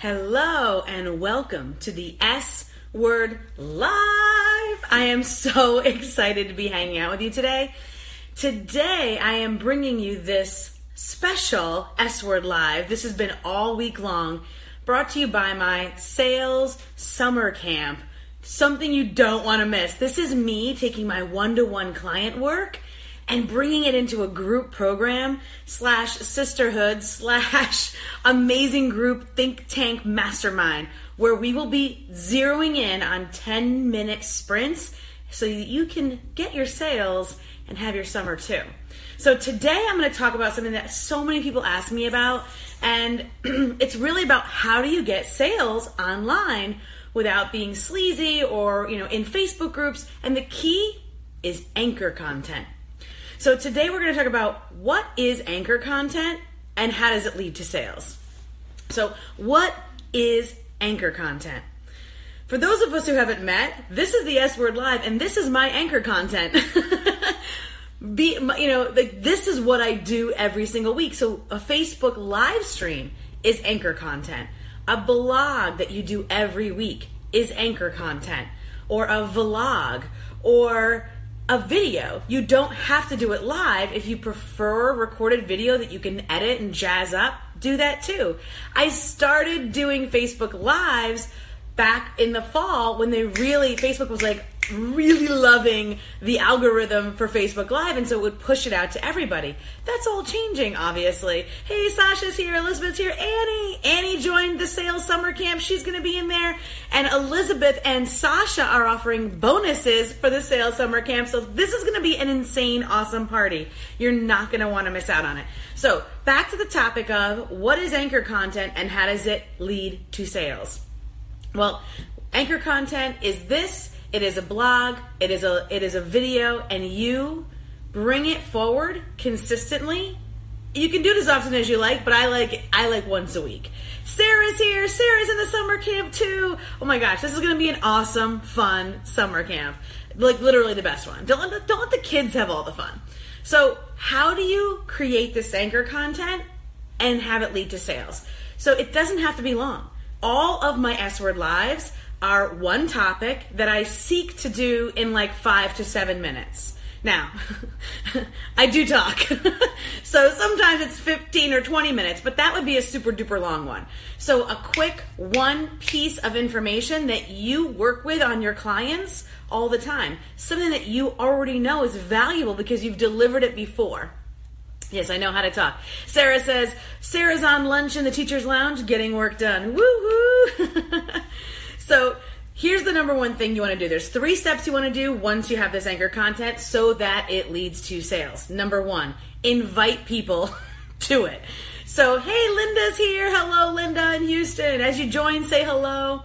Hello and welcome to the S Word Live. I am so excited to be hanging out with you today. Today I am bringing you this special S Word Live. This has been all week long, brought to you by my sales summer camp. Something you don't want to miss. This is me taking my one to one client work and bringing it into a group program slash sisterhood slash amazing group think tank mastermind where we will be zeroing in on 10 minute sprints so that you can get your sales and have your summer too. So today I'm going to talk about something that so many people ask me about and it's really about how do you get sales online without being sleazy or, you know, in Facebook groups and the key is anchor content. So today we're going to talk about what is anchor content and how does it lead to sales. So, what is anchor content? For those of us who haven't met, this is the S Word Live, and this is my anchor content. Be, you know, like this is what I do every single week. So, a Facebook live stream is anchor content. A blog that you do every week is anchor content, or a vlog, or a video. You don't have to do it live. If you prefer recorded video that you can edit and jazz up, do that too. I started doing Facebook Lives back in the fall when they really, Facebook was like, really loving the algorithm for Facebook Live, and so it would push it out to everybody. That's all changing, obviously. Hey, Sasha's here, Elizabeth's here, Annie. Annie joined the sales summer camp. She's going to be in there. And Elizabeth and Sasha are offering bonuses for the sales summer camp. So this is going to be an insane, awesome party. You're not going to want to miss out on it. So back to the topic of what is anchor content and how does it lead to sales? Well, anchor content is this it is a blog, it is a it is a video and you bring it forward consistently. You can do it as often as you like, but I like I like once a week. Sarah's here. Sarah's in the summer camp too. Oh my gosh, this is going to be an awesome, fun summer camp. Like literally the best one. Don't let the, don't let the kids have all the fun. So, how do you create this anchor content and have it lead to sales? So, it doesn't have to be long. All of my S word lives are one topic that I seek to do in like five to seven minutes. Now, I do talk. so sometimes it's 15 or 20 minutes, but that would be a super duper long one. So a quick one piece of information that you work with on your clients all the time. Something that you already know is valuable because you've delivered it before. Yes, I know how to talk. Sarah says, Sarah's on lunch in the teacher's lounge getting work done. Woo hoo! So here's the number one thing you want to do. There's three steps you want to do once you have this anchor content so that it leads to sales. Number one, invite people to it. So, hey, Linda's here. Hello, Linda in Houston. As you join, say hello.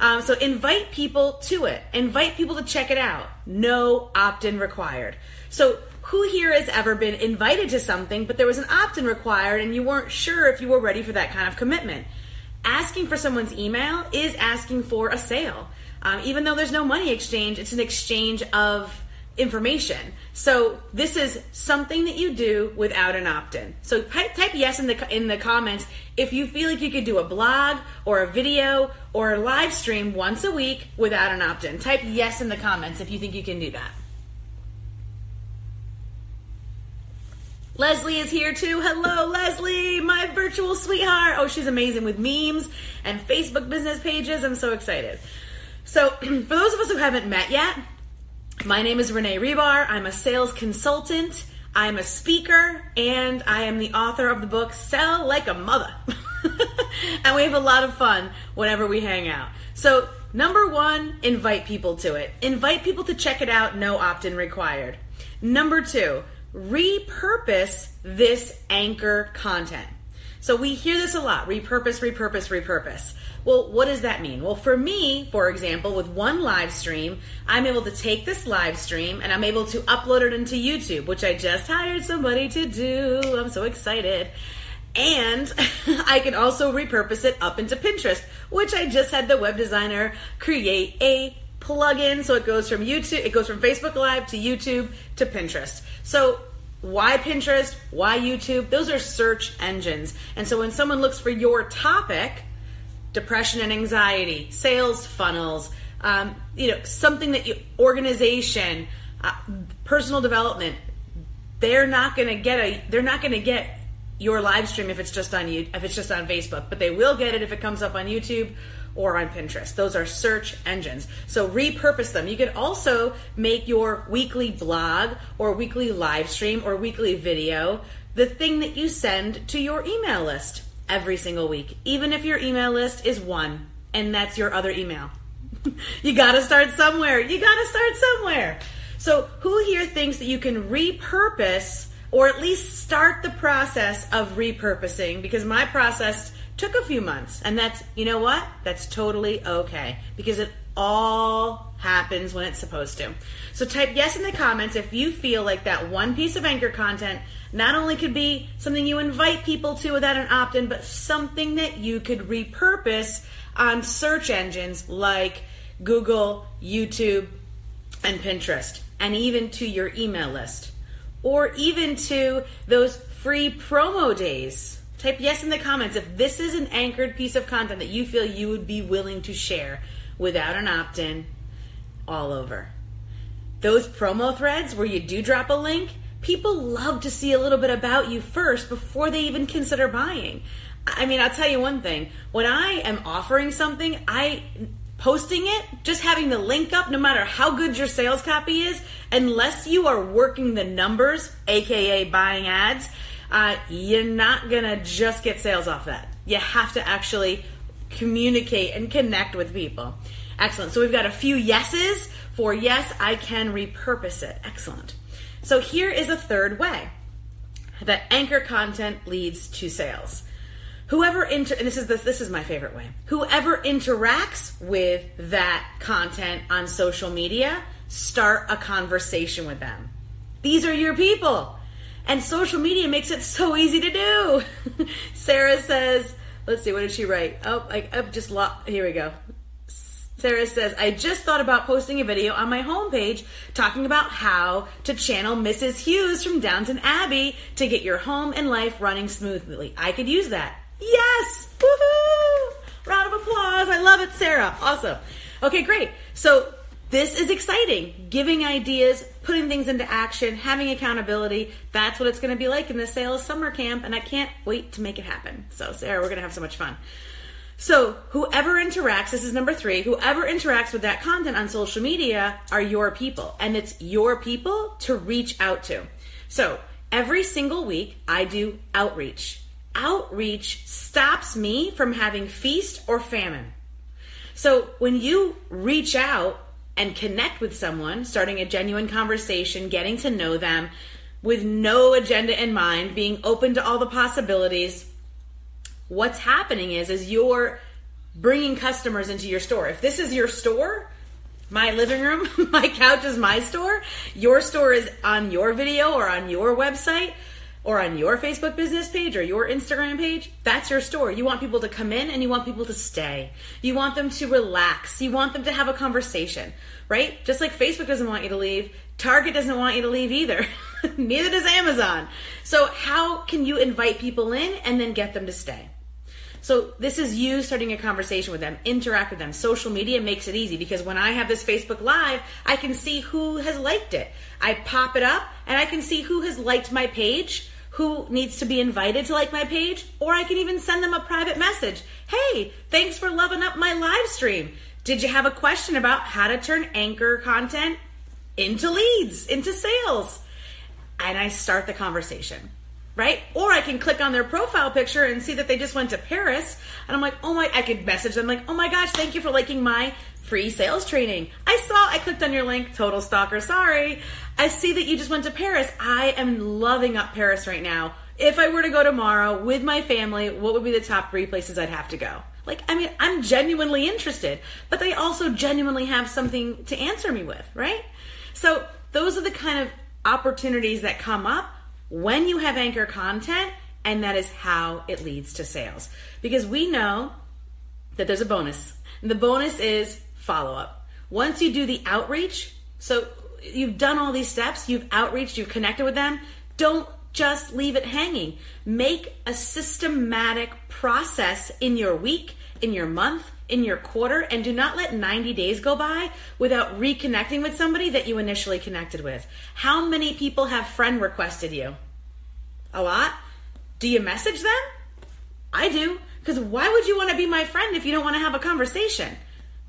Um, so, invite people to it. Invite people to check it out. No opt in required. So, who here has ever been invited to something, but there was an opt in required and you weren't sure if you were ready for that kind of commitment? asking for someone's email is asking for a sale. Um, even though there's no money exchange, it's an exchange of information. So this is something that you do without an opt-in. So type, type yes in the in the comments if you feel like you could do a blog or a video or a live stream once a week without an opt-in. Type yes in the comments if you think you can do that. Leslie is here too. Hello, Leslie, my virtual sweetheart. Oh, she's amazing with memes and Facebook business pages. I'm so excited. So, for those of us who haven't met yet, my name is Renee Rebar. I'm a sales consultant, I'm a speaker, and I am the author of the book Sell Like a Mother. and we have a lot of fun whenever we hang out. So, number one, invite people to it. Invite people to check it out, no opt in required. Number two, repurpose this anchor content. So we hear this a lot repurpose, repurpose, repurpose. Well, what does that mean? Well, for me, for example, with one live stream, I'm able to take this live stream and I'm able to upload it into YouTube, which I just hired somebody to do. I'm so excited. And I can also repurpose it up into Pinterest, which I just had the web designer create a plugin so it goes from YouTube, it goes from Facebook Live to YouTube to Pinterest. So why Pinterest? Why YouTube? Those are search engines. And so when someone looks for your topic, depression and anxiety, sales funnels, um, you know, something that you, organization, uh, personal development, they're not going to get a, they're not going to get your live stream if it's just on you, if it's just on Facebook, but they will get it if it comes up on YouTube or on Pinterest. Those are search engines. So repurpose them. You can also make your weekly blog or weekly live stream or weekly video the thing that you send to your email list every single week, even if your email list is one and that's your other email. you got to start somewhere. You got to start somewhere. So, who here thinks that you can repurpose or at least start the process of repurposing? Because my process took a few months, and that's, you know what? That's totally okay because it all happens when it's supposed to. So, type yes in the comments if you feel like that one piece of anchor content not only could be something you invite people to without an opt in, but something that you could repurpose on search engines like Google, YouTube, and Pinterest, and even to your email list, or even to those free promo days. Type yes in the comments if this is an anchored piece of content that you feel you would be willing to share without an opt in all over. Those promo threads where you do drop a link, people love to see a little bit about you first before they even consider buying. I mean, I'll tell you one thing. When I am offering something, I posting it, just having the link up, no matter how good your sales copy is, unless you are working the numbers, aka buying ads, uh, you're not gonna just get sales off that. You have to actually communicate and connect with people. Excellent. So we've got a few yeses for yes, I can repurpose it. Excellent. So here is a third way that anchor content leads to sales. Whoever inter and this is this, this is my favorite way. Whoever interacts with that content on social media, start a conversation with them. These are your people. And social media makes it so easy to do. Sarah says, let's see, what did she write? Oh, I, I've just lost. Here we go. Sarah says, I just thought about posting a video on my homepage talking about how to channel Mrs. Hughes from Downton Abbey to get your home and life running smoothly. I could use that. Yes! Woohoo! Round of applause. I love it, Sarah. Awesome. Okay, great. So this is exciting. Giving ideas, putting things into action, having accountability. That's what it's going to be like in the sales summer camp, and I can't wait to make it happen. So, Sarah, we're going to have so much fun. So, whoever interacts, this is number three, whoever interacts with that content on social media are your people. And it's your people to reach out to. So, every single week, I do outreach. Outreach stops me from having feast or famine. So, when you reach out and connect with someone, starting a genuine conversation, getting to know them with no agenda in mind, being open to all the possibilities, what's happening is is you're bringing customers into your store. If this is your store, my living room, my couch is my store, your store is on your video or on your website or on your Facebook business page or your Instagram page, that's your store. You want people to come in and you want people to stay. You want them to relax. You want them to have a conversation, right? Just like Facebook doesn't want you to leave, Target doesn't want you to leave either. Neither does Amazon. So, how can you invite people in and then get them to stay? So this is you starting a conversation with them, interact with them. Social media makes it easy because when I have this Facebook Live, I can see who has liked it. I pop it up and I can see who has liked my page, who needs to be invited to like my page, or I can even send them a private message. Hey, thanks for loving up my live stream. Did you have a question about how to turn anchor content into leads, into sales? And I start the conversation right? Or I can click on their profile picture and see that they just went to Paris. And I'm like, oh my, I could message them like, oh my gosh, thank you for liking my free sales training. I saw, I clicked on your link, total stalker, sorry. I see that you just went to Paris. I am loving up Paris right now. If I were to go tomorrow with my family, what would be the top three places I'd have to go? Like, I mean, I'm genuinely interested, but they also genuinely have something to answer me with, right? So those are the kind of opportunities that come up when you have anchor content, and that is how it leads to sales. Because we know that there's a bonus. And the bonus is follow up. Once you do the outreach, so you've done all these steps, you've outreached, you've connected with them, don't just leave it hanging. Make a systematic process in your week in your month, in your quarter, and do not let 90 days go by without reconnecting with somebody that you initially connected with. How many people have friend requested you? A lot? Do you message them? I do. Because why would you want to be my friend if you don't want to have a conversation?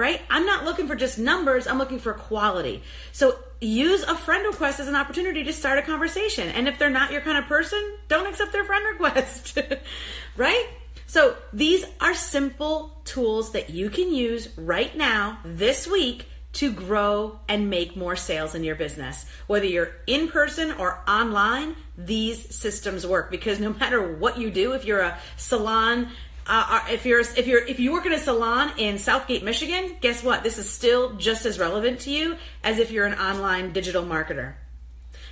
Right? I'm not looking for just numbers, I'm looking for quality. So use a friend request as an opportunity to start a conversation. And if they're not your kind of person, don't accept their friend request. right? So these are simple tools that you can use right now, this week, to grow and make more sales in your business. Whether you're in person or online, these systems work because no matter what you do, if you're a salon, uh, if you're if you're if you work in a salon in Southgate, Michigan, guess what? This is still just as relevant to you as if you're an online digital marketer.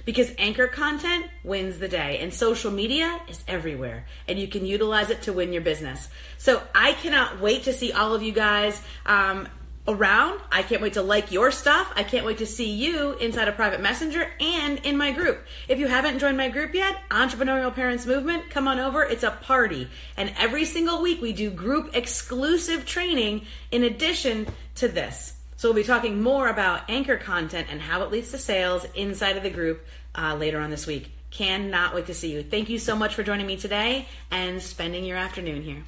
Because anchor content wins the day, and social media is everywhere, and you can utilize it to win your business. So I cannot wait to see all of you guys um, around. I can't wait to like your stuff. I can't wait to see you inside a private messenger and in my group. If you haven't joined my group yet, Entrepreneurial Parents Movement, come on over. It's a party. And every single week we do group exclusive training in addition to this. So we'll be talking more about anchor content and how it leads to sales inside of the group uh, later on this week. Cannot wait to see you. Thank you so much for joining me today and spending your afternoon here.